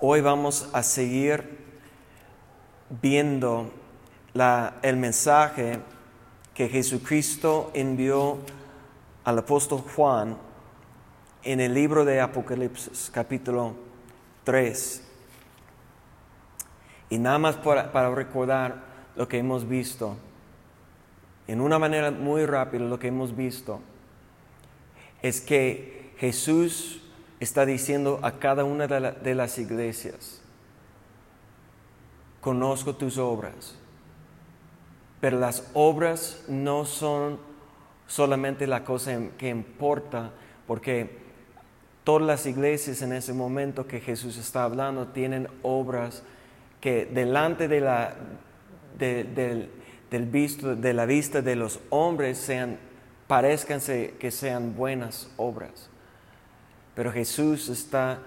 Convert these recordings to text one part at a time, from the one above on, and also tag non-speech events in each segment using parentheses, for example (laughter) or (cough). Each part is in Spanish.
Hoy vamos a seguir viendo el mensaje que Jesucristo envió al apóstol Juan en el libro de Apocalipsis, capítulo 3. Y nada más para recordar lo que hemos visto, en una manera muy rápida lo que hemos visto, es que Jesús está diciendo a cada una de, la- de las iglesias, conozco tus obras, pero las obras no son solamente la cosa que importa, porque todas las iglesias en ese momento que Jesús está hablando tienen obras que delante de la, de, del- del visto, de la vista de los hombres sean, parezcanse que sean buenas obras. Pero Jesús está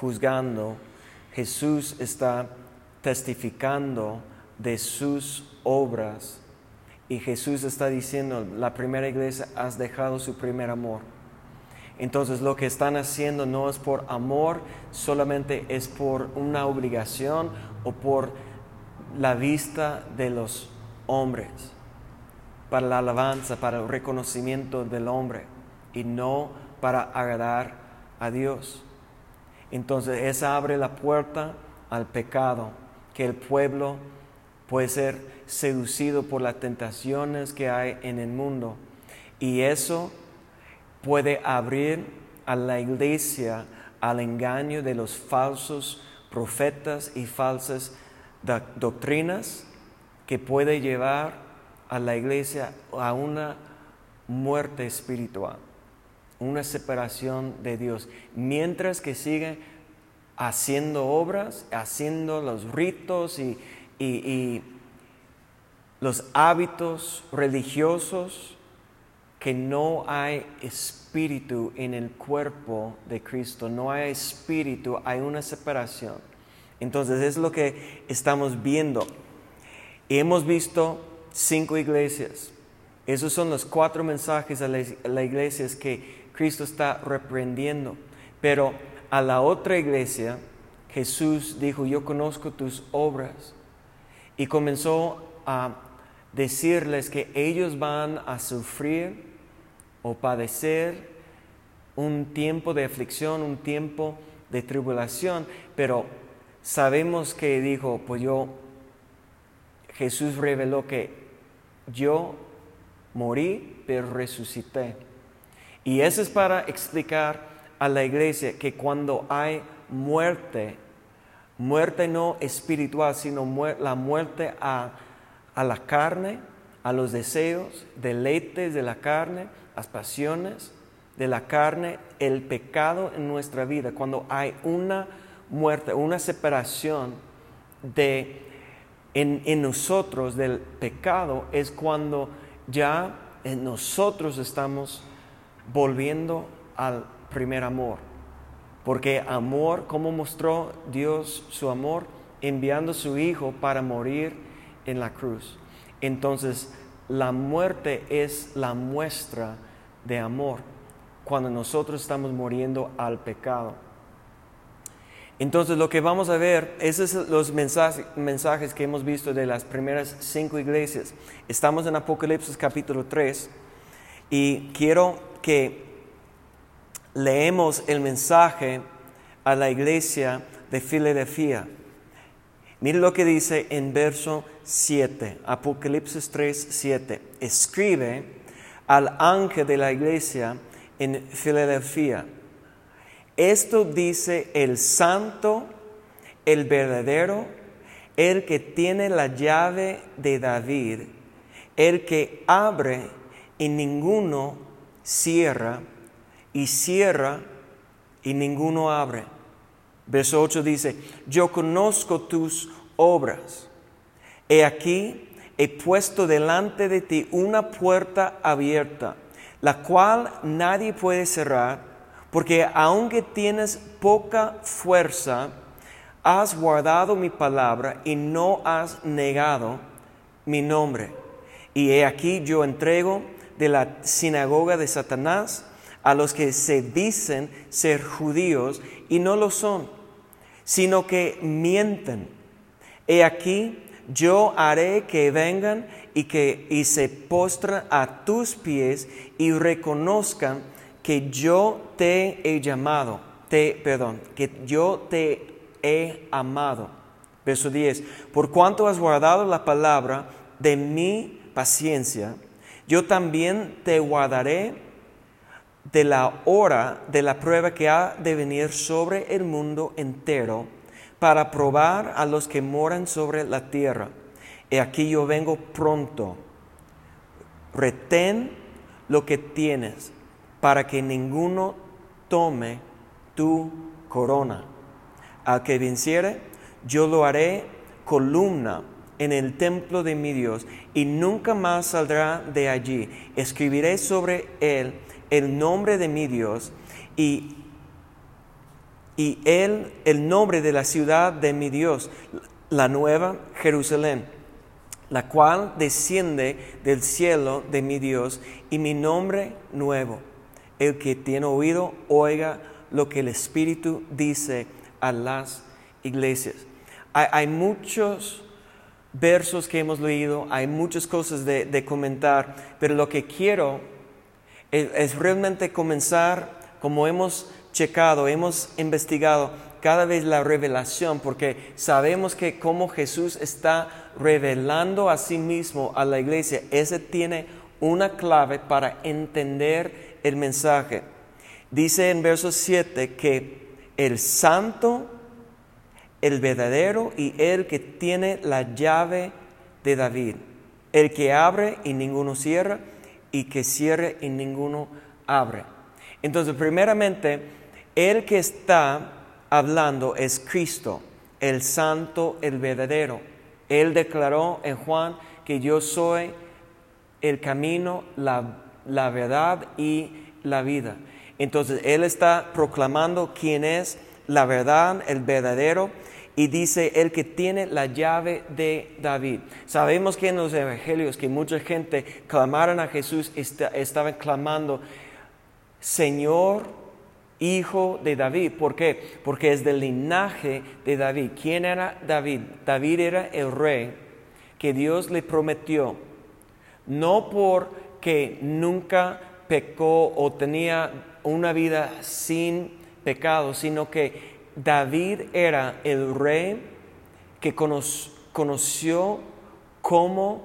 juzgando, Jesús está testificando de sus obras y Jesús está diciendo, la primera iglesia has dejado su primer amor. Entonces lo que están haciendo no es por amor, solamente es por una obligación o por la vista de los hombres, para la alabanza, para el reconocimiento del hombre y no para agradar a Dios. Entonces esa abre la puerta al pecado, que el pueblo puede ser seducido por las tentaciones que hay en el mundo. Y eso puede abrir a la iglesia al engaño de los falsos profetas y falsas doc- doctrinas que puede llevar a la iglesia a una muerte espiritual, una separación de Dios, mientras que sigue haciendo obras, haciendo los ritos y, y- los hábitos religiosos que no hay espíritu en el cuerpo de Cristo, no hay espíritu, hay una separación. Entonces es lo que estamos viendo. Y hemos visto cinco iglesias. Esos son los cuatro mensajes a las iglesias que Cristo está reprendiendo. Pero a la otra iglesia, Jesús dijo, yo conozco tus obras. Y comenzó a decirles que ellos van a sufrir o padecer un tiempo de aflicción, un tiempo de tribulación, pero sabemos que dijo, pues yo, Jesús reveló que yo morí, pero resucité. Y eso es para explicar a la iglesia que cuando hay muerte, muerte no espiritual, sino la muerte a, a la carne, a los deseos, deleites de la carne, las pasiones de la carne, el pecado en nuestra vida, cuando hay una muerte, una separación de en, en nosotros del pecado, es cuando ya en nosotros estamos volviendo al primer amor. Porque amor, ¿cómo mostró Dios su amor? Enviando su Hijo para morir en la cruz. Entonces, la muerte es la muestra de amor cuando nosotros estamos muriendo al pecado. Entonces, lo que vamos a ver, esos son los mensajes, mensajes que hemos visto de las primeras cinco iglesias. Estamos en Apocalipsis capítulo 3 y quiero que leemos el mensaje a la iglesia de Filadelfia. Mire lo que dice en verso 7, Apocalipsis 3, 7. Escribe al ángel de la iglesia en Filadelfia. Esto dice el santo, el verdadero, el que tiene la llave de David, el que abre y ninguno cierra, y cierra y ninguno abre. Verso 8 dice, yo conozco tus obras. He aquí, he puesto delante de ti una puerta abierta, la cual nadie puede cerrar, porque aunque tienes poca fuerza, has guardado mi palabra y no has negado mi nombre. Y he aquí yo entrego de la sinagoga de Satanás a los que se dicen ser judíos y no lo son, sino que mienten. He aquí, yo haré que vengan y que y se postran a tus pies y reconozcan que yo te he llamado, te, perdón, que yo te he amado. Verso 10, por cuanto has guardado la palabra de mi paciencia, yo también te guardaré de la hora de la prueba que ha de venir sobre el mundo entero para probar a los que moran sobre la tierra. Y aquí yo vengo pronto. Retén lo que tienes para que ninguno tome tu corona. Al que venciere, yo lo haré columna en el templo de mi Dios y nunca más saldrá de allí. Escribiré sobre él el nombre de mi Dios y, y él el nombre de la ciudad de mi Dios, la nueva Jerusalén, la cual desciende del cielo de mi Dios y mi nombre nuevo. El que tiene oído, oiga lo que el Espíritu dice a las iglesias. Hay, muchos versos que hemos leído, hay muchas cosas de, comentar, pero lo que quiero es, realmente comenzar, como hemos checado, hemos investigado cada vez la revelación, porque sabemos que como Jesús está revelando a sí mismo a la iglesia, ese tiene una clave para entender el mensaje. Dice en verso 7 que el santo el verdadero y el que tiene la llave de David, el que abre y ninguno cierra, y que cierre y ninguno abre. Entonces, primeramente, el que está hablando es Cristo, el santo, el verdadero. Él declaró en Juan que yo soy el camino, la, la verdad y la vida. Entonces, Él está proclamando quién es la verdad, el verdadero, y dice el que tiene la llave de David. Sabemos que en los evangelios que mucha gente clamaron a Jesús, estaban clamando, Señor, hijo de David. ¿Por qué? Porque es del linaje de David. ¿Quién era David? David era el rey que Dios le prometió, no porque nunca pecó o tenía una vida sin pecado, sino que David era el rey que conoció cómo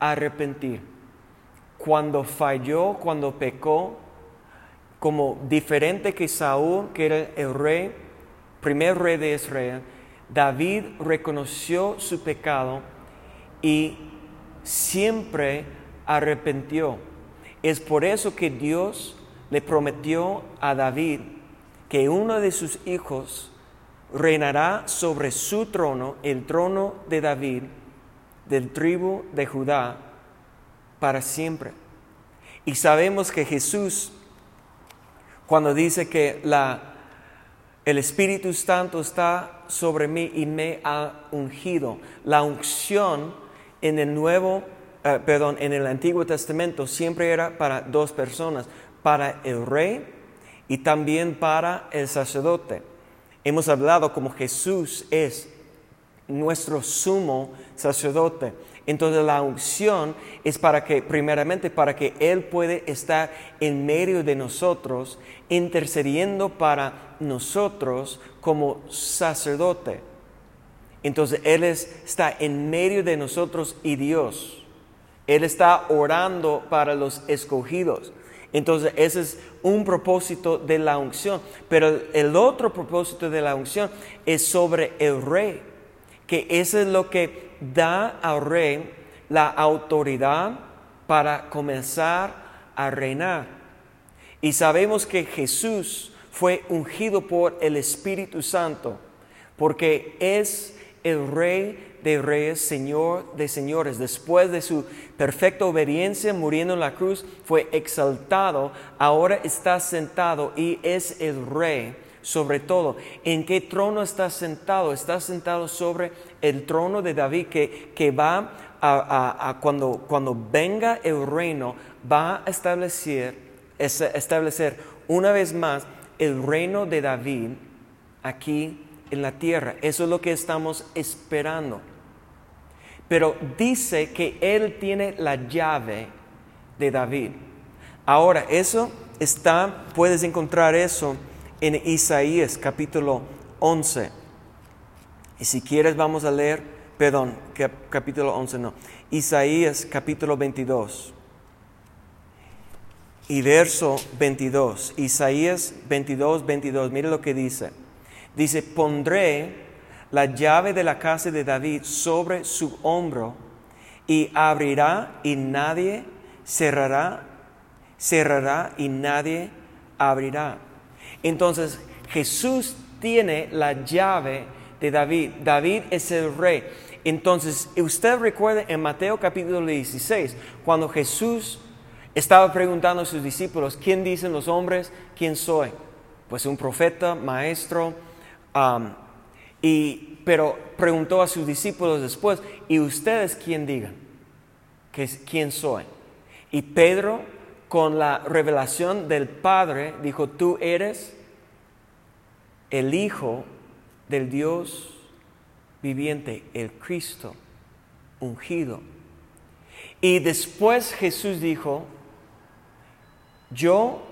arrepentir. Cuando falló, cuando pecó, como diferente que Saúl, que era el rey, primer rey de Israel, David reconoció su pecado y siempre arrepintió. Es por eso que Dios le prometió a David que uno de sus hijos reinará sobre su trono, el trono de David, del tribu de Judá, para siempre. Y sabemos que Jesús, cuando dice que la, el Espíritu Santo está sobre mí y me ha ungido, la unción en el Nuevo, eh, perdón, en el Antiguo Testamento siempre era para dos personas, para el rey y también para el sacerdote. Hemos hablado como Jesús es nuestro sumo sacerdote. Entonces la unción es para que, primeramente, para que Él puede estar en medio de nosotros, intercediendo para nosotros como sacerdote. Entonces Él está en medio de nosotros y Dios. Él está orando para los escogidos. Entonces ese es un propósito de la unción. Pero el otro propósito de la unción es sobre el rey, que eso es lo que da al rey la autoridad para comenzar a reinar. Y sabemos que Jesús fue ungido por el Espíritu Santo, porque es el rey de reyes, Señor de señores. Después de su perfecta obediencia, muriendo en la cruz, fue exaltado, ahora está sentado y es el rey sobre todo. ¿En qué trono está sentado? Está sentado sobre el trono de David que, que va a, cuando, cuando venga el reino, va a establecer, establecer una vez más el reino de David aquí en la tierra. Eso es lo que estamos esperando. Pero dice que Él tiene la llave de David. Ahora, eso está, puedes encontrar eso en Isaías capítulo 11. Y si quieres vamos a leer, perdón, capítulo 11 no, Isaías capítulo 22. Y verso 22, Isaías 22, 22, mire lo que dice. Dice, pondré la llave de la casa de David sobre su hombro y abrirá y nadie cerrará, cerrará y nadie abrirá. Entonces Jesús tiene la llave de David. David es el rey. Entonces, usted recuerda en Mateo capítulo 16, cuando Jesús estaba preguntando a sus discípulos, ¿quién dicen los hombres? ¿Quién soy? Pues un profeta, maestro. Y, pero preguntó a sus discípulos después, ¿y ustedes quién digan? ¿Quién soy? Y Pedro, con la revelación del Padre, dijo, tú eres el Hijo del Dios viviente, el Cristo ungido. Y después Jesús dijo, yo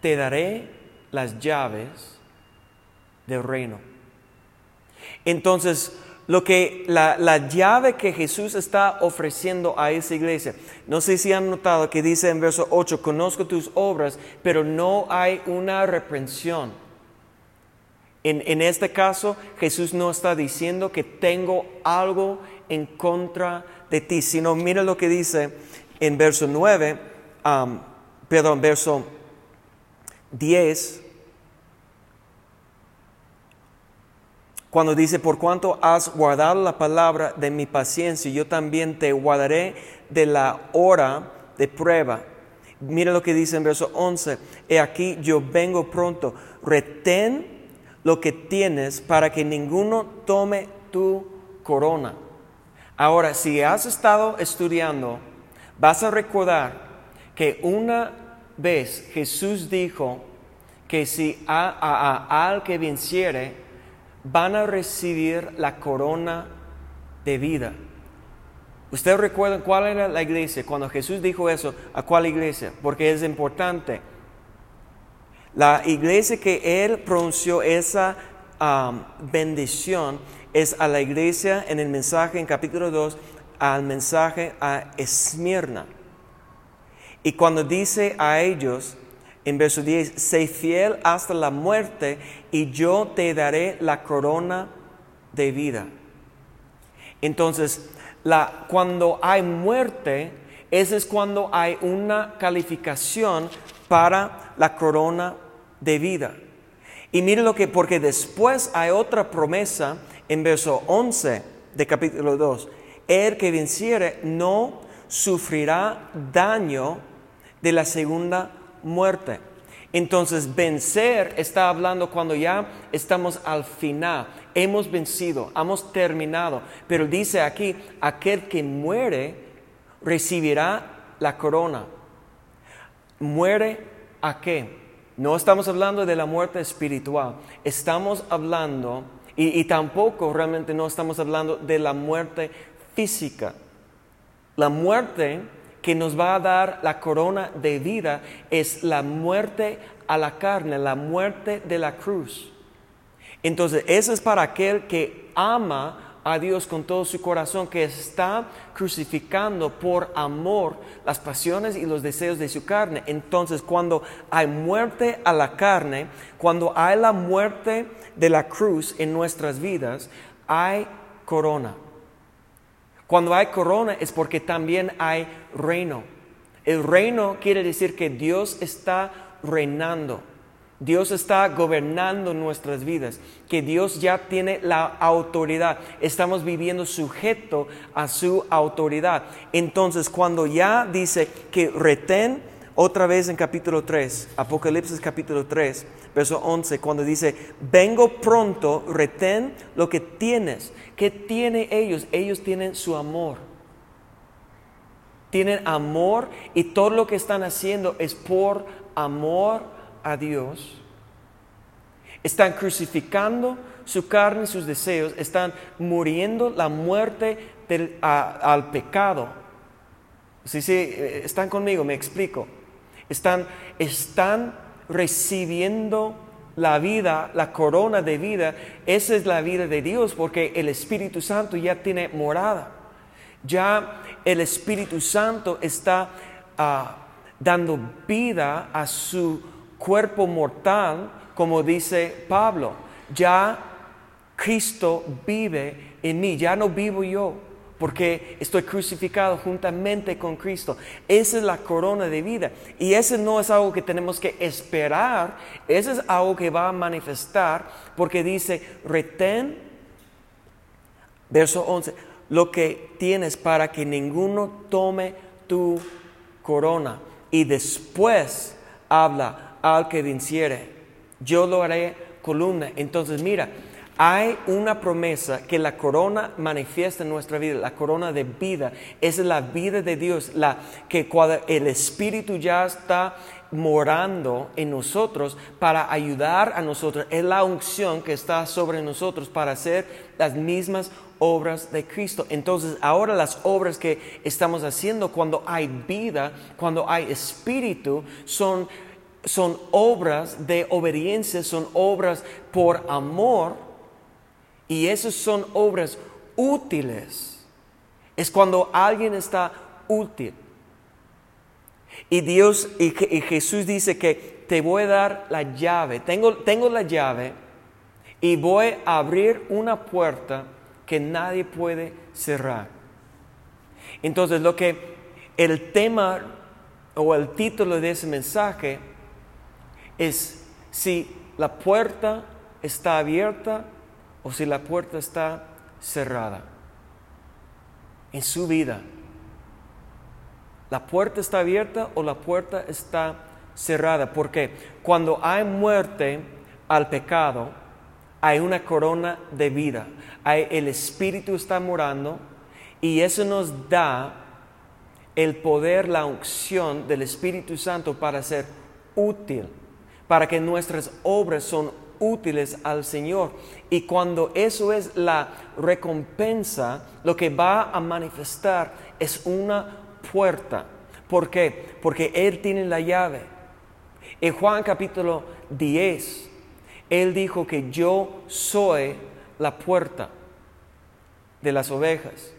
te daré las llaves del reino. Entonces, lo que la, la, llave que Jesús está ofreciendo a esa iglesia. No sé si han notado que dice en verso 8, conozco tus obras, pero no hay una reprensión. En, en este caso, Jesús no está diciendo que tengo algo en contra de ti, sino mira lo que dice en verso 9, perdón, verso 10 Cuando dice, por cuanto has guardado la palabra de mi paciencia, yo también te guardaré de la hora de prueba. Mira lo que dice en verso 11, he aquí yo vengo pronto, retén lo que tienes para que ninguno tome tu corona. Ahora, si has estado estudiando, vas a recordar que una vez Jesús dijo que si al que venciere, van a recibir la corona de vida. ¿Ustedes recuerdan cuál era la iglesia? Cuando Jesús dijo eso, ¿a cuál iglesia? Porque es importante. La iglesia que Él pronunció esa bendición es a la iglesia en el mensaje en capítulo 2, al mensaje a Esmirna. Y cuando dice a ellos, en verso 10, sé fiel hasta la muerte y yo te daré la corona de vida. Entonces, cuando hay muerte, ese es cuando hay una calificación para la corona de vida. Y mire lo que, porque después hay otra promesa en verso 11 de capítulo 2. El que venciere no sufrirá daño de la segunda muerte. Entonces, vencer está hablando cuando ya estamos al final, hemos vencido, hemos terminado. Pero dice aquí, aquel que muere recibirá la corona. ¿Muere a qué? No estamos hablando de la muerte espiritual, estamos hablando, y, y tampoco realmente no estamos hablando de la muerte física. La muerte que nos va a dar la corona de vida es la muerte a la carne, la muerte de la cruz. Entonces, eso es para aquel que ama a Dios con todo su corazón, que está crucificando por amor las pasiones y los deseos de su carne. Entonces, cuando hay muerte a la carne, cuando hay la muerte de la cruz en nuestras vidas, hay corona. Cuando hay corona es porque también hay reino. El reino quiere decir que Dios está reinando. Dios está gobernando nuestras vidas, que Dios ya tiene la autoridad. Estamos viviendo sujeto a su autoridad. Entonces, cuando ya dice que retén, otra vez en capítulo 3, Apocalipsis capítulo 3, verso 11, cuando dice, vengo pronto, retén lo que tienes. ¿Qué tienen ellos? Ellos tienen su amor. Tienen amor y todo lo que están haciendo es por amor a Dios. Están crucificando su carne y sus deseos, están muriendo la muerte al pecado. Sí, sí, eh, están conmigo, me explico. Están, están recibiendo la vida, la corona de vida. Esa es la vida de Dios porque el Espíritu Santo ya tiene morada. Ya el Espíritu Santo está ah, dando vida a su cuerpo mortal, como dice Pablo. Ya Cristo vive en mí, ya no vivo yo, porque estoy crucificado juntamente con Cristo. Esa es la corona de vida. Y ese no es algo que tenemos que esperar, ese es algo que va a manifestar, porque dice, retén, verso 11, lo que tienes para que ninguno tome tu corona. Y después habla al que venciere. Yo lo haré columna. Entonces mira, hay una promesa que la corona manifiesta en nuestra vida, la corona de vida, es la vida de Dios, la que cuando el Espíritu ya está morando en nosotros para ayudar a nosotros, es la unción que está sobre nosotros para hacer las mismas obras de Cristo. Entonces, ahora las obras que estamos haciendo cuando hay vida, cuando hay espíritu, son, son obras de obediencia, son obras por amor y esas son obras útiles. Es cuando alguien está útil. Y Dios y, Jesús dice que te voy a dar la llave. Tengo, tengo la llave y voy a abrir una puerta que nadie puede cerrar. Entonces lo que el tema o el título de ese mensaje es si la puerta está abierta o si la puerta está cerrada en su vida. La puerta está abierta o la puerta está cerrada. Porque cuando hay muerte al pecado, hay una corona de vida. El Espíritu está morando y eso nos da el poder, la unción del Espíritu Santo para ser útil, para que nuestras obras son útiles al Señor. Y cuando eso es la recompensa, lo que va a manifestar es una puerta. ¿Por qué? Porque Él tiene la llave. En Juan capítulo 10, Él dijo que yo soy la puerta de las ovejas.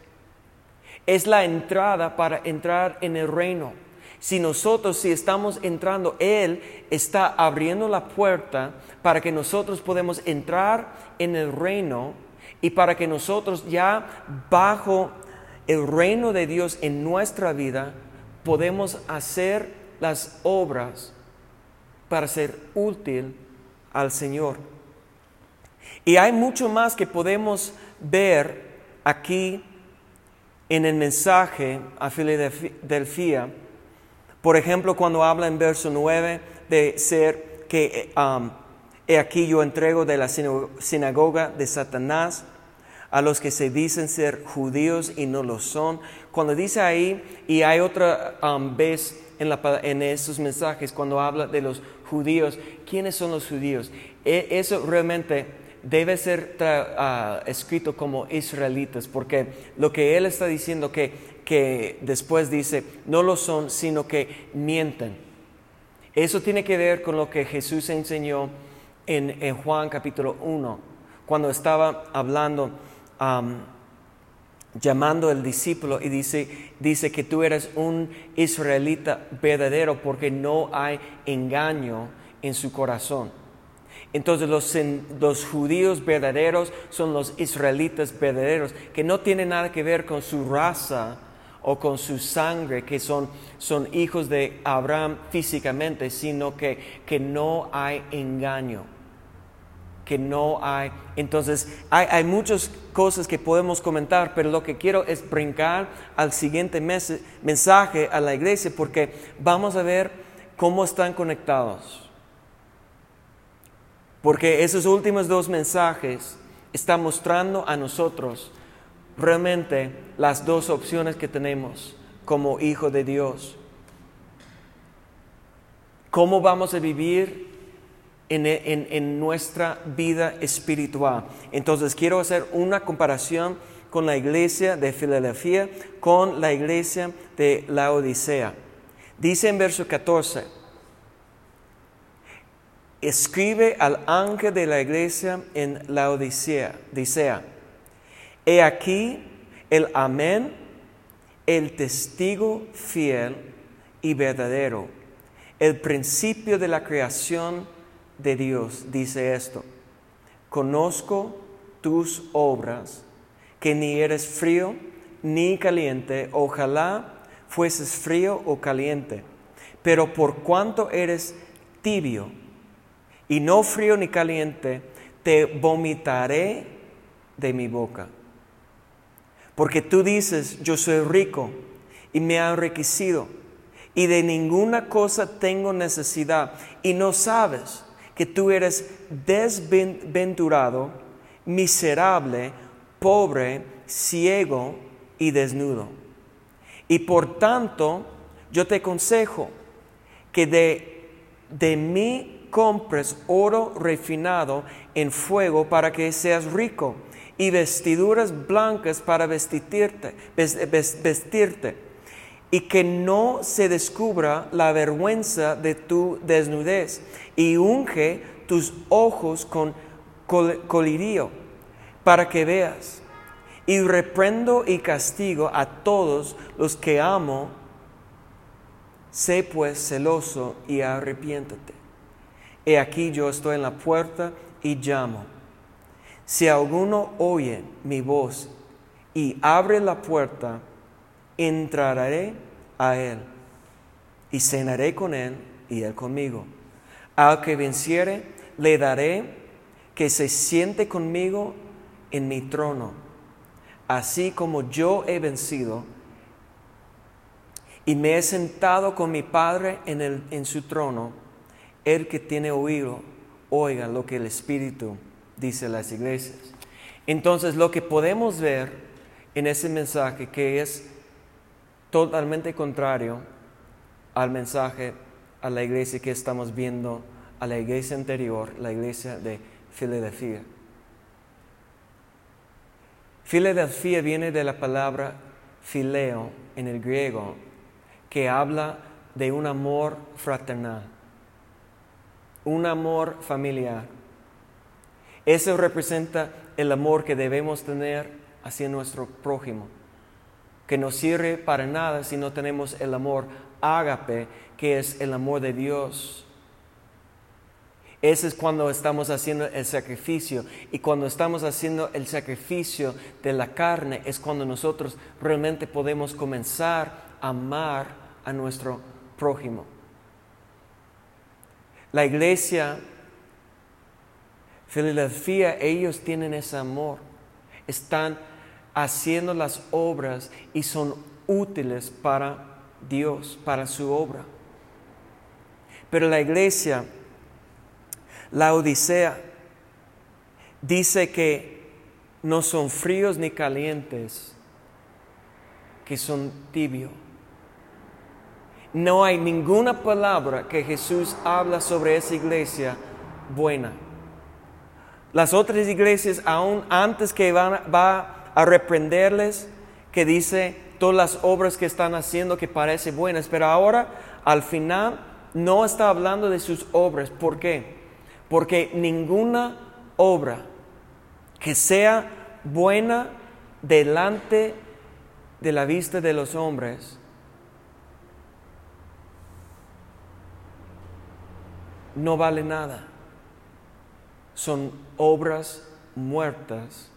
Es la entrada para entrar en el reino. Si nosotros, si estamos entrando, Él está abriendo la puerta para que nosotros podamos entrar en el reino y para que nosotros ya bajo el reino de Dios en nuestra vida podemos hacer las obras para ser útil al Señor. Y hay mucho más que podemos ver aquí en el mensaje a Filadelfia por ejemplo, cuando habla en verso 9 de ser que um, he aquí yo entrego de la sinagoga de Satanás a los que se dicen ser judíos y no lo son. Cuando dice ahí, y hay otra um, vez en, la, en esos mensajes, cuando habla de los judíos, ¿quiénes son los judíos? E, eso realmente debe ser uh, escrito como israelitas, porque lo que él está diciendo que que después dice, no lo son, sino que mienten. Eso tiene que ver con lo que Jesús enseñó en, Juan capítulo 1, cuando estaba hablando, llamando al discípulo y dice, dice que tú eres un israelita verdadero porque no hay engaño en su corazón. Entonces los, los, judíos verdaderos son los israelitas verdaderos, que no tienen nada que ver con su raza o con su sangre, que son, son hijos de Abraham físicamente, sino que, que no hay engaño, que no hay... Entonces, hay, hay muchas cosas que podemos comentar, pero lo que quiero es brincar al siguiente mes, mensaje a la iglesia, porque vamos a ver cómo están conectados. Porque esos últimos dos mensajes están mostrando a nosotros realmente las dos opciones que tenemos como hijo de Dios. ¿Cómo vamos a vivir en, nuestra vida espiritual. Entonces quiero hacer una comparación con la iglesia de Filadelfia, con la iglesia de la Odisea. Dice en verso 14, escribe al ángel de la iglesia en la Odisea, dice, he aquí el amén, el testigo fiel y verdadero, el principio de la creación de Dios, dice esto, conozco tus obras, que ni eres frío ni caliente, ojalá fueses frío o caliente, pero por cuanto eres tibio y no frío ni caliente, te vomitaré de mi boca. Porque tú dices, yo soy rico y me ha enriquecido. Y de ninguna cosa tengo necesidad. Y no sabes que tú eres desventurado, miserable, pobre, ciego y desnudo. Y por tanto, yo te aconsejo que de, de mí compres oro refinado en fuego para que seas rico y vestiduras blancas para vestirte, vestirte y que no se descubra la vergüenza de tu desnudez y unge tus ojos con colirio para que veas. Y reprendo y castigo a todos los que amo. Sé pues celoso y arrepiéntate. He aquí yo estoy en la puerta y llamo. Si alguno oye mi voz y abre la puerta, entraré a él y cenaré con él y él conmigo. Al que venciere, le daré que se siente conmigo en mi trono, así como yo he vencido y me he sentado con mi Padre en, el, en su trono, el que tiene oído, oiga lo que el Espíritu dice las iglesias. Entonces lo que podemos ver en ese mensaje que es totalmente contrario al mensaje a la iglesia que estamos viendo, a la iglesia anterior, la iglesia de Filadelfia. Filadelfia viene de la palabra fileo en el griego, que habla de un amor fraternal, un amor familiar. Eso representa el amor que debemos tener hacia nuestro prójimo que no sirve para nada si no tenemos el amor ágape, que es el amor de Dios. Ese es cuando estamos haciendo el sacrificio. Y cuando estamos haciendo el sacrificio de la carne es cuando nosotros realmente podemos comenzar a amar a nuestro prójimo. La iglesia, Filadelfia, ellos tienen ese amor. Están haciendo las obras y son útiles para Dios, para su obra. Pero la iglesia, la Odisea, dice que no son fríos ni calientes, que son tibios. No hay ninguna palabra que Jesús habla sobre esa iglesia buena. Las otras iglesias, aún antes que van, va a reprenderles, que dice todas las obras que están haciendo que parecen buenas, pero ahora al final no está hablando de sus obras. ¿Por qué? Porque ninguna obra que sea buena delante de la vista de los hombres no vale nada. Son obras muertas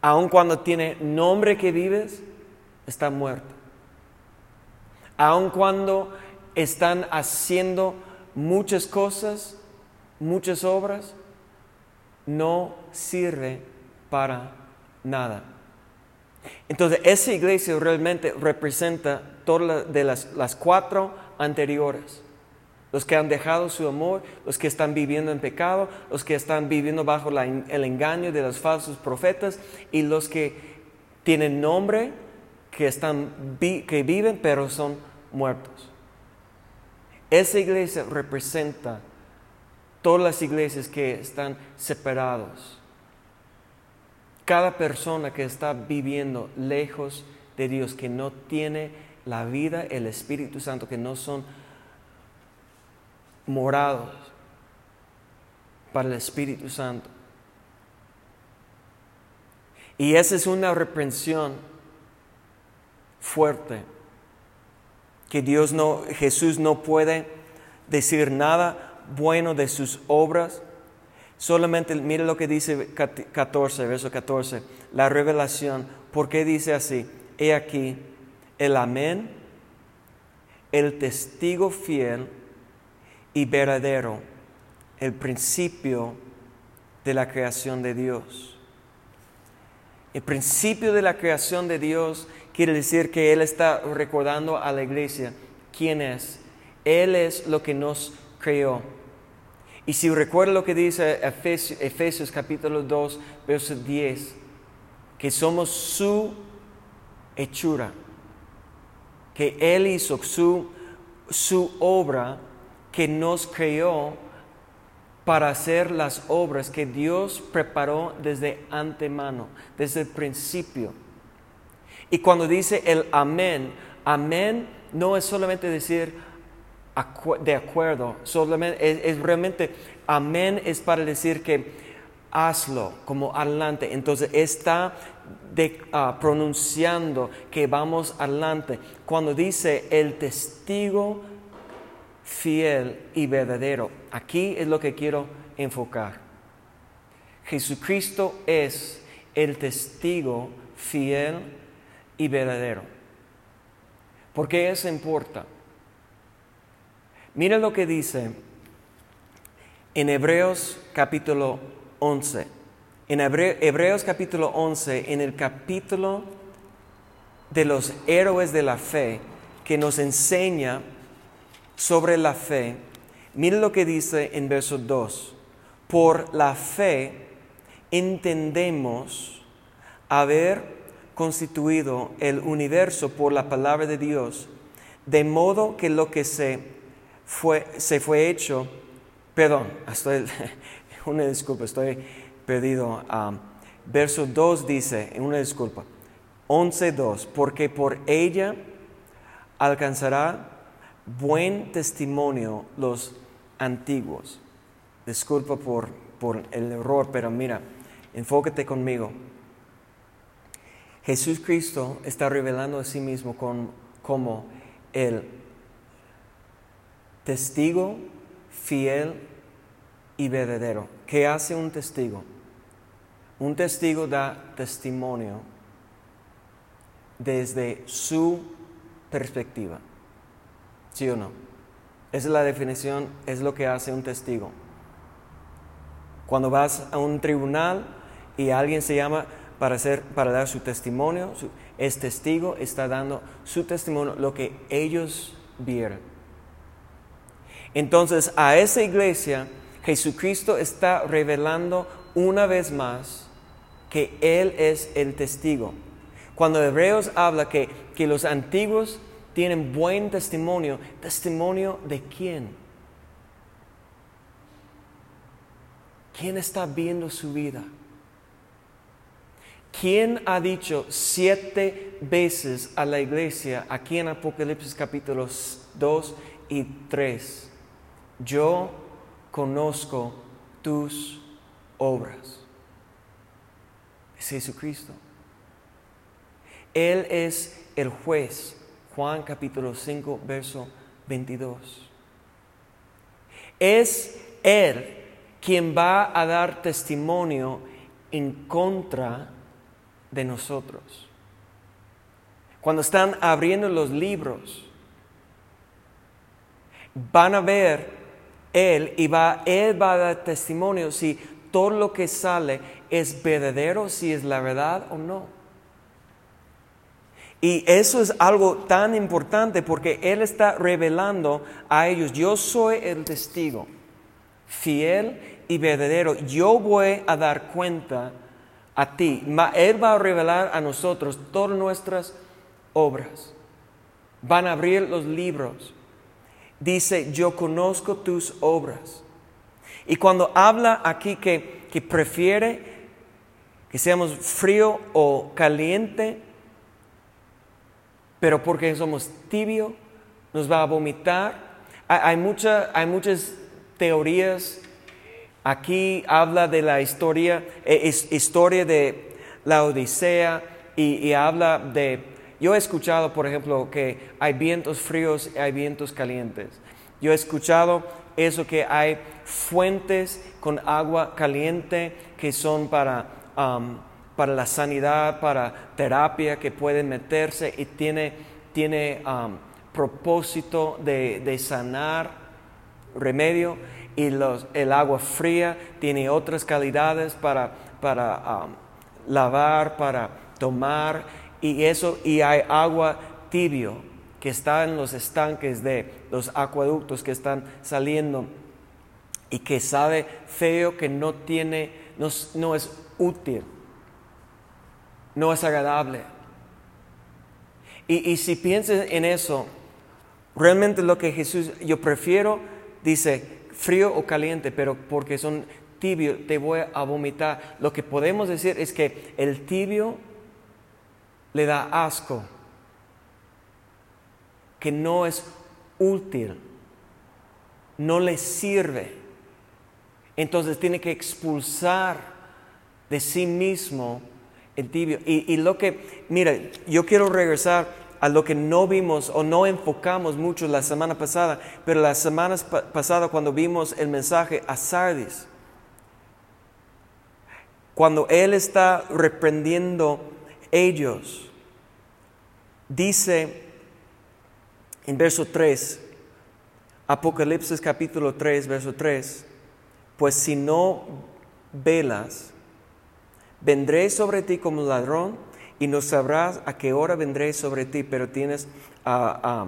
Aun cuando tiene nombre que vives, está muerto. Aun cuando están haciendo muchas cosas, muchas obras, no sirve para nada. Entonces, esa iglesia realmente representa todas de las, las cuatro anteriores los que han dejado su amor, los que están viviendo en pecado, los que están viviendo bajo el engaño de los falsos profetas y los que tienen nombre, que, están, que viven pero son muertos. Esa iglesia representa todas las iglesias que están separados, cada persona que está viviendo lejos de Dios, que no tiene la vida, el Espíritu Santo, que no son morados para el Espíritu Santo. Y esa es una reprensión fuerte que Dios no, Jesús no puede decir nada bueno de sus obras. Solamente mire lo que dice 14, verso 14, la revelación. ¿Por qué dice así? He aquí el amén, el testigo fiel y verdadero, el principio de la creación de Dios. El principio de la creación de Dios quiere decir que Él está recordando a la iglesia quién es. Él es lo que nos creó. Y si recuerda lo que dice Efesios, capítulo 2, verso 10, que somos su hechura, que Él hizo su, su obra que nos creó para hacer las obras que Dios preparó desde antemano, desde el principio. Y cuando dice el amén, amén no es solamente decir de acuerdo, solamente es, realmente amén es para decir que hazlo como adelante. Entonces está ah, pronunciando que vamos adelante. Cuando dice el testigo fiel y verdadero, aquí es lo que quiero enfocar. Jesucristo es el testigo fiel y verdadero. ¿Por qué eso importa? Mira lo que dice en Hebreos capítulo 11. En Hebreos capítulo 11, en el capítulo de los héroes de la fe, que nos enseña sobre la fe, mire lo que dice en verso 2. Por la fe entendemos haber constituido el universo por la palabra de Dios, de modo que lo que se fue, se fue hecho, perdón, estoy, (laughs) una disculpa, estoy perdido. verso 2 dice, una disculpa, 11.2, porque por ella alcanzará buen testimonio los antiguos. Disculpa por, por el error, pero mira, enfócate conmigo. Jesús Cristo está revelando a sí mismo como el testigo fiel y verdadero. ¿Qué hace un testigo? Un testigo da testimonio desde su perspectiva. ¿Sí o no? Esa es la definición, es lo que hace un testigo. Cuando vas a un tribunal y alguien se llama para, hacer, para dar su testimonio, es testigo, está dando su testimonio, lo que ellos vieron. Entonces a esa iglesia Jesucristo está revelando una vez más que Él es el testigo. Cuando Hebreos habla que, que los antiguos tienen buen testimonio. ¿Testimonio de quién? ¿Quién está viendo su vida? ¿Quién ha dicho siete veces a la iglesia aquí en Apocalipsis capítulos 2 y 3? Yo conozco tus obras. Es Jesucristo. Él es el juez Juan capítulo 5, verso 22. Es Él quien va a dar testimonio en contra de nosotros. Cuando están abriendo los libros, van a ver Él y va, Él va a dar testimonio si todo lo que sale es verdadero, si es la verdad o no. Y eso es algo tan importante porque Él está revelando a ellos, yo soy el testigo, fiel y verdadero, yo voy a dar cuenta a ti. Él va a revelar a nosotros todas nuestras obras. Van a abrir los libros. Dice, yo conozco tus obras. Y cuando habla aquí que, que prefiere que seamos frío o caliente, pero porque somos tibio, nos va a vomitar. Hay, mucha, hay muchas teorías. Aquí habla de la historia, eh, historia de la Odisea y, y habla de... Yo he escuchado, por ejemplo, que hay vientos fríos y hay vientos calientes. Yo he escuchado eso que hay fuentes con agua caliente que son para, um, para la sanidad, para terapia, que pueden meterse y tiene, tiene um, propósito de, sanar, remedio, y los, el agua fría tiene otras calidades para, para um, lavar, para tomar, y eso, y hay agua tibio que está en los estanques de los acueductos que están saliendo y que sabe feo, que no tiene, no, es útil, no es agradable. Y, y si piensas en eso, realmente lo que Jesús, yo prefiero, dice, frío o caliente, pero porque son tibios, te voy a vomitar. Lo que podemos decir es que el tibio le da asco, que no es útil, no le sirve. Entonces tiene que expulsar de sí mismo tibio. Y, lo que, mira, yo quiero regresar a lo que no vimos o no enfocamos mucho la semana pasada, pero la semana pasada cuando vimos el mensaje a Sardis, cuando Él está reprendiendo ellos, dice en verso 3, Apocalipsis capítulo 3, verso 3, pues si no velas, vendré sobre ti como ladrón y no sabrás a qué hora vendré sobre ti, pero tienes... ah,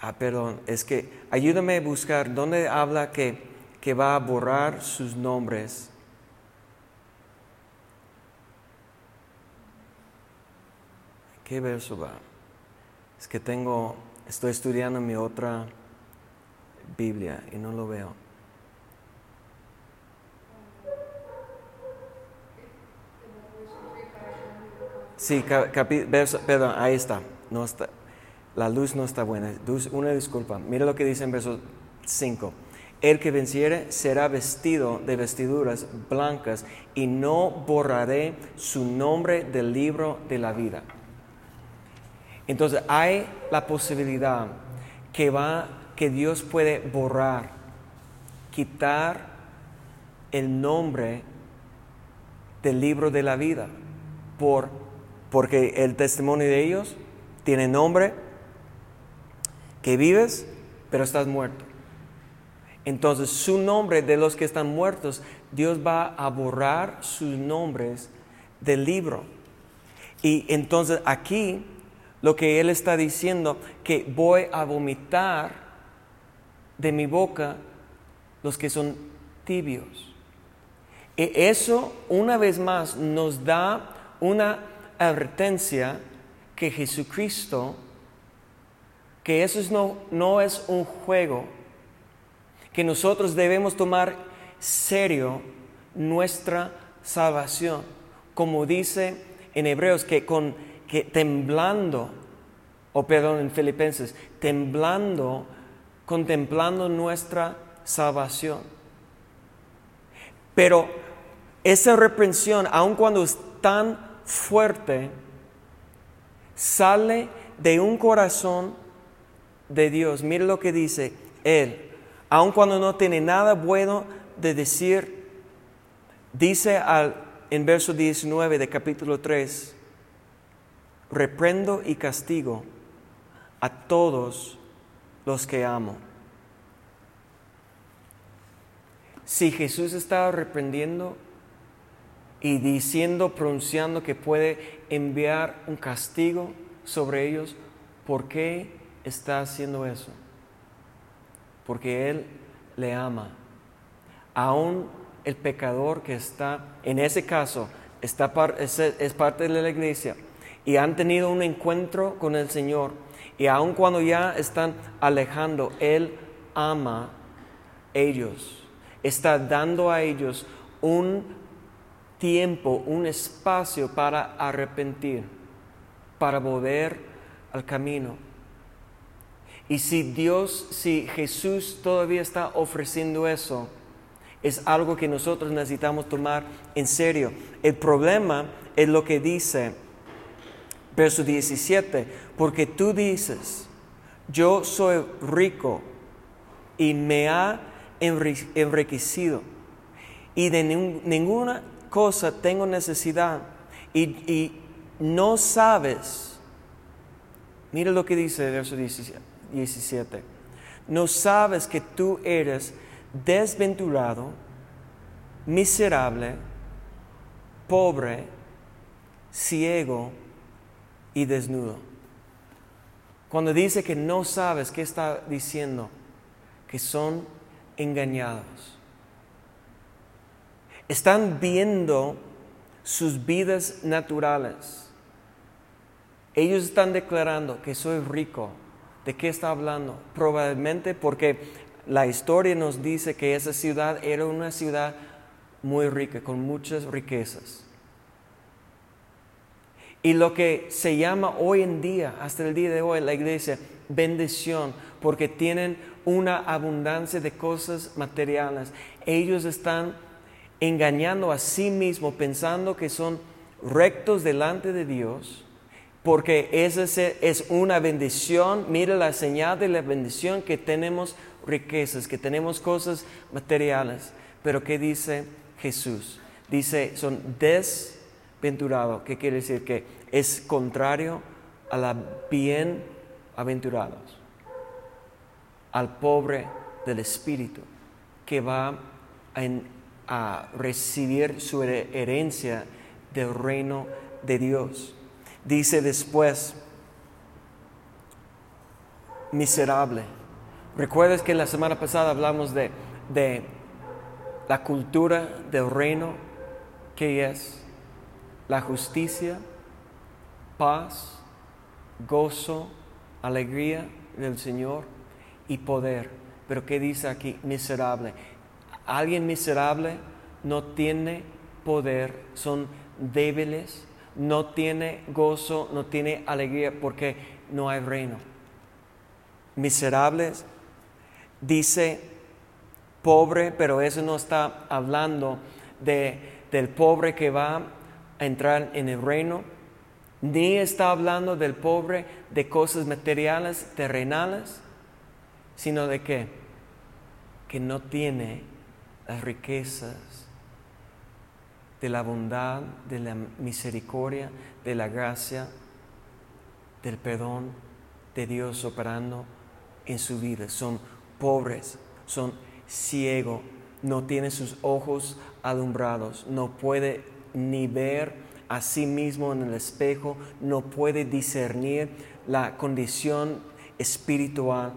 ah, perdón, es que ayúdame a buscar dónde habla que, que va a borrar sus nombres ¿Qué verso va? Es que tengo, estoy estudiando mi otra Biblia y no lo veo. Sí, verso, perdón, ahí está. No está. La luz no está buena. Una disculpa. Mira lo que dice en verso 5. El que venciere será vestido de vestiduras blancas y no borraré su nombre del libro de la vida. Entonces hay la posibilidad que va que Dios puede borrar, quitar el nombre del libro de la vida por porque el testimonio de ellos tiene nombre que vives, pero estás muerto. Entonces, su nombre de los que están muertos, Dios va a borrar sus nombres del libro. Y entonces aquí lo que Él está diciendo, que voy a vomitar de mi boca los que son tibios. Y eso, una vez más, nos da una advertencia que Jesucristo, que eso no, no es un juego, que nosotros debemos tomar serio nuestra salvación, como dice en Hebreos, que con que temblando, o perdón, en Filipenses, temblando, contemplando nuestra salvación. Pero esa reprensión, aun cuando es tan fuerte, sale de un corazón de Dios. Mire lo que dice Él, aun cuando no tiene nada bueno de decir, dice al, en verso 19 de capítulo 3, reprendo y castigo a todos los que amo. Si Jesús estaba reprendiendo y diciendo, pronunciando que puede enviar un castigo sobre ellos, ¿por qué está haciendo eso? Porque Él le ama. Aún el pecador que está, en ese caso, está, es parte de la iglesia, y han tenido un encuentro con el Señor y aun cuando ya están alejando, Él ama ellos, está dando a ellos un tiempo, un espacio para arrepentir, para volver al camino. Y si Dios, si Jesús todavía está ofreciendo eso, es algo que nosotros necesitamos tomar en serio. El problema es lo que dice verso 17, porque tú dices, yo soy rico y me ha enriquecido y de ninguna cosa tengo necesidad y, y no sabes, mira lo que dice el verso 17, no sabes que tú eres desventurado, miserable, pobre, ciego y desnudo. Cuando dice que no sabes, ¿qué está diciendo? Que son engañados. Están viendo sus vidas naturales. Ellos están declarando que soy rico. ¿De qué está hablando? Probablemente porque la historia nos dice que esa ciudad era una ciudad muy rica, con muchas riquezas. Y lo que se llama hoy en día, hasta el día de hoy, la iglesia, bendición, porque tienen una abundancia de cosas materiales. Ellos están engañando a sí mismos pensando que son rectos delante de Dios, porque esa es una bendición. Mira la señal de la bendición que tenemos riquezas, que tenemos cosas materiales. Pero ¿qué dice Jesús? Dice, son desventurados. ¿Qué quiere decir? Que es contrario a la bienaventurados al pobre del Espíritu, que va a, recibir su herencia del reino de Dios. Dice después, miserable. ¿Recuerdas que la semana pasada hablamos de, de la cultura del reino, que es la justicia, paz, gozo, alegría del Señor? y poder. Pero ¿qué dice aquí? Miserable. Alguien miserable no tiene poder, son débiles, no tiene gozo, no tiene alegría porque no hay reino. Miserables, dice pobre, pero eso no está hablando de, del pobre que va a entrar en el reino, ni está hablando del pobre de cosas materiales, terrenales, sino de qué? Que no tiene las riquezas de la bondad, de la misericordia, de la gracia, del perdón de Dios operando en su vida. Son pobres, son ciegos, no tienen sus ojos alumbrados, no puede ni ver a sí mismo en el espejo, no puede discernir la condición espiritual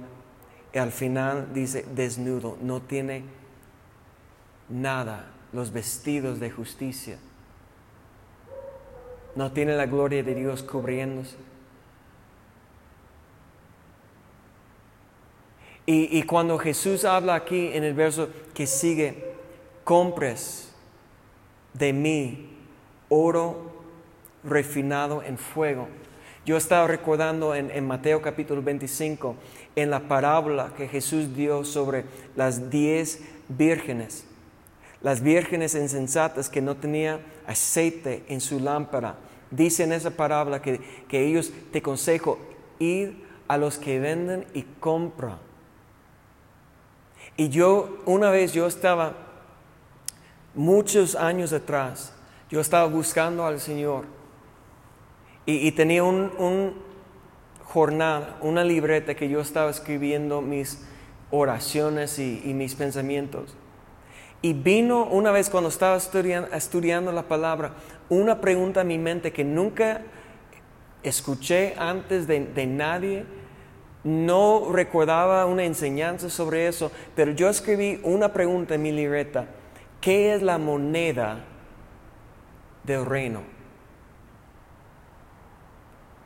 y al final dice desnudo, no tiene nada, los vestidos de justicia. No tiene la gloria de Dios cubriéndose. Y, y, cuando Jesús habla aquí en el verso que sigue, compres de mí oro refinado en fuego. Yo estaba recordando en, en Mateo capítulo 25 en la parábola que Jesús dio sobre las diez vírgenes, las vírgenes insensatas que no tenían aceite en su lámpara. Dice en esa parábola que, que ellos te consejo ir a los que venden y compran. Y yo, una vez yo estaba, muchos años atrás, yo estaba buscando al Señor y, tenía un, jornada, una libreta que yo estaba escribiendo mis oraciones y, mis pensamientos. Y vino una vez cuando estaba estudiando, la palabra, una pregunta a mi mente que nunca escuché antes de, de nadie, no recordaba una enseñanza sobre eso, pero yo escribí una pregunta en mi libreta, ¿qué es la moneda del reino?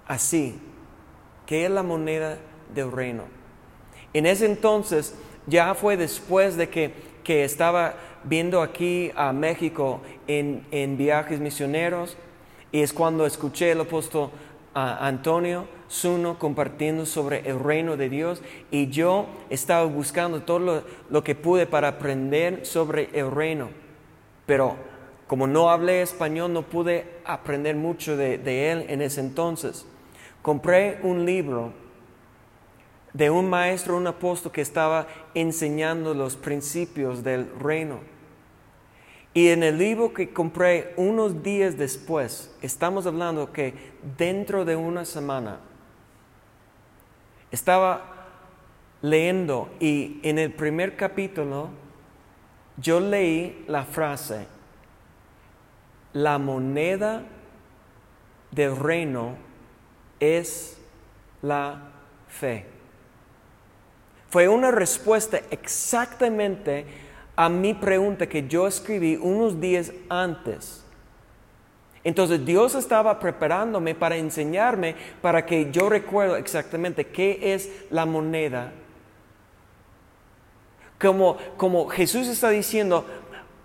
Así, ¿Qué es la moneda del reino? En ese entonces ya fue después de que, que estaba viendo aquí a México en, en viajes misioneros y es cuando escuché el apóstol Antonio Zuno compartiendo sobre el reino de Dios y yo estaba buscando todo lo, que pude para aprender sobre el reino. Pero como no hablé español, no pude aprender mucho de, de él en ese entonces. Compré un libro de un maestro, un apóstol que estaba enseñando los principios del reino. Y en el libro que compré unos días después, estamos hablando que dentro de una semana, estaba leyendo y en el primer capítulo yo leí la frase, la moneda del reino es la fe. Fue una respuesta exactamente a mi pregunta que yo escribí unos días antes. Entonces Dios estaba preparándome para enseñarme, para que yo recuerdo exactamente qué es la moneda. Como, como Jesús está diciendo,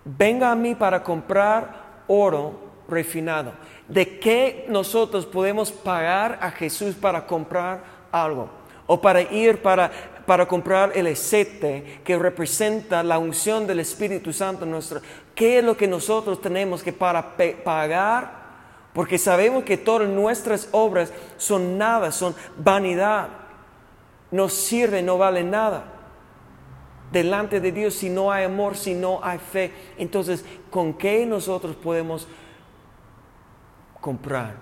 venga a mí para comprar oro refinado. ¿De qué nosotros podemos pagar a Jesús para comprar algo? O para ir para para comprar el aceite que representa la unción del Espíritu Santo nuestro. ¿Qué es lo que nosotros tenemos que para pagar? Porque sabemos que todas nuestras obras son nada, son vanidad. No sirven, no valen nada. Delante de Dios si no hay amor, si no hay fe. Entonces, ¿con qué nosotros podemos comprar?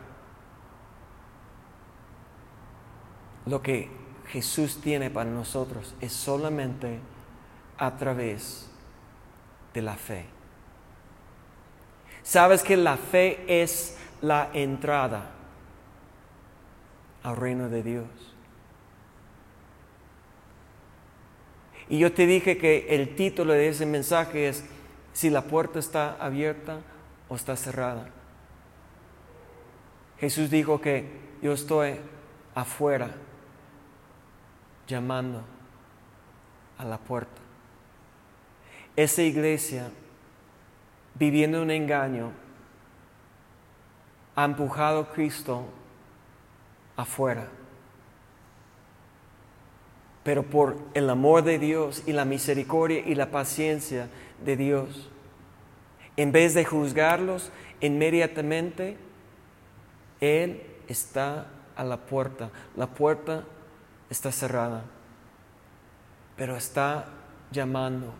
Lo que Jesús tiene para nosotros es solamente a través de la fe. Sabes que la fe es la entrada al reino de Dios. Y yo te dije que el título de ese mensaje es si la puerta está abierta o está cerrada. Jesús dijo que yo estoy afuera llamando a la puerta. Esa iglesia, viviendo un engaño, ha empujado a Cristo afuera. Pero por el amor de Dios y la misericordia y la paciencia de Dios, en vez de juzgarlos inmediatamente, Él está a la puerta. La puerta está cerrada, pero está llamando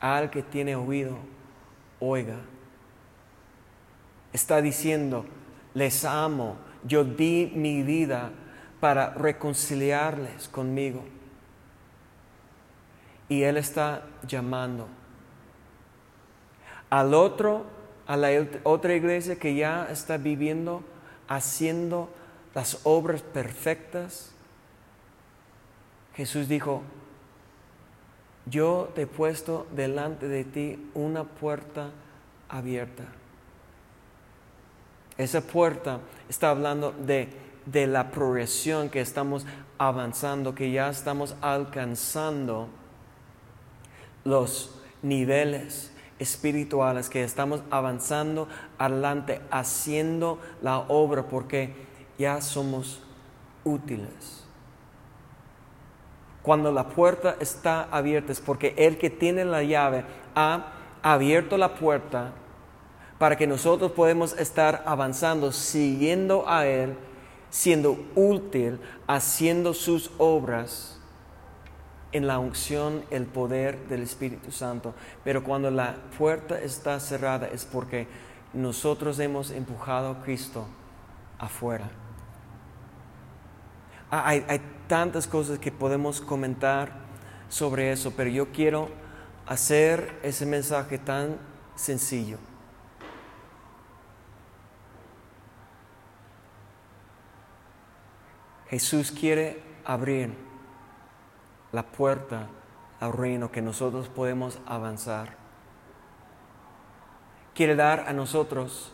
al que tiene oído, oiga. Está diciendo, les amo, yo di mi vida para reconciliarles conmigo. Y Él está llamando al otro, a la otra iglesia que ya está viviendo, haciendo las obras perfectas, Jesús dijo, yo te he puesto delante de ti una puerta abierta. Esa puerta está hablando de, de la progresión que estamos avanzando, que ya estamos alcanzando los niveles espirituales, que estamos avanzando adelante, haciendo la obra, porque ya somos útiles. Cuando la puerta está abierta es porque el que tiene la llave ha abierto la puerta para que nosotros podemos estar avanzando, siguiendo a Él, siendo útil, haciendo sus obras en la unción, el poder del Espíritu Santo. Pero cuando la puerta está cerrada es porque nosotros hemos empujado a Cristo afuera. Ah, hay, tantas cosas que podemos comentar sobre eso, pero yo quiero hacer ese mensaje tan sencillo. Jesús quiere abrir la puerta al reino que nosotros podemos avanzar. Quiere dar a nosotros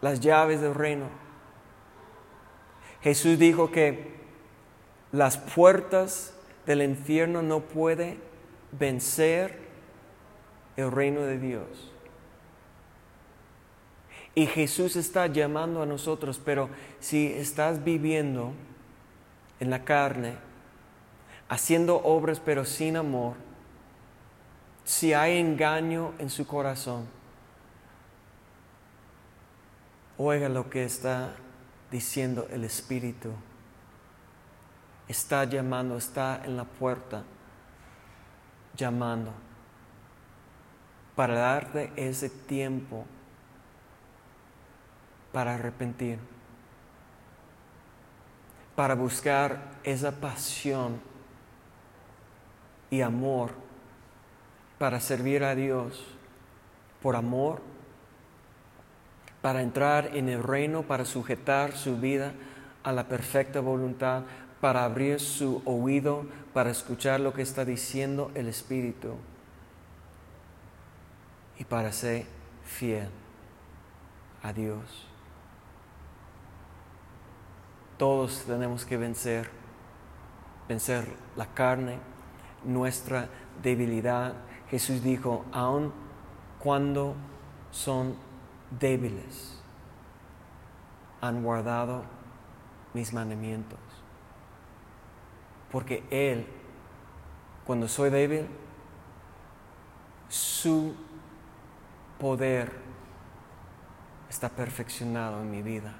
las llaves del reino Jesús dijo que las puertas del infierno no puede vencer el reino de Dios. Y Jesús está llamando a nosotros, pero si estás viviendo en la carne, haciendo obras pero sin amor, si hay engaño en su corazón, oiga lo que está diciendo el Espíritu. Está llamando, está en la puerta, llamando, para darte ese tiempo para arrepentir, para buscar esa pasión y amor para servir a Dios por amor, para entrar en el reino, para sujetar su vida a la perfecta voluntad, para abrir su oído, para escuchar lo que está diciendo el Espíritu y para ser fiel a Dios. Todos tenemos que vencer, vencer la carne, nuestra debilidad. Jesús dijo, aun cuando son débiles, han guardado mis mandamientos. Porque Él, cuando soy débil, su poder está perfeccionado en mi vida.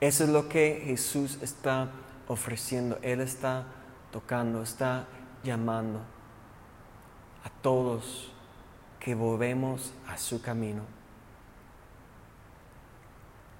Eso es lo que Jesús está ofreciendo. Él está tocando, está llamando a todos que volvemos a su camino.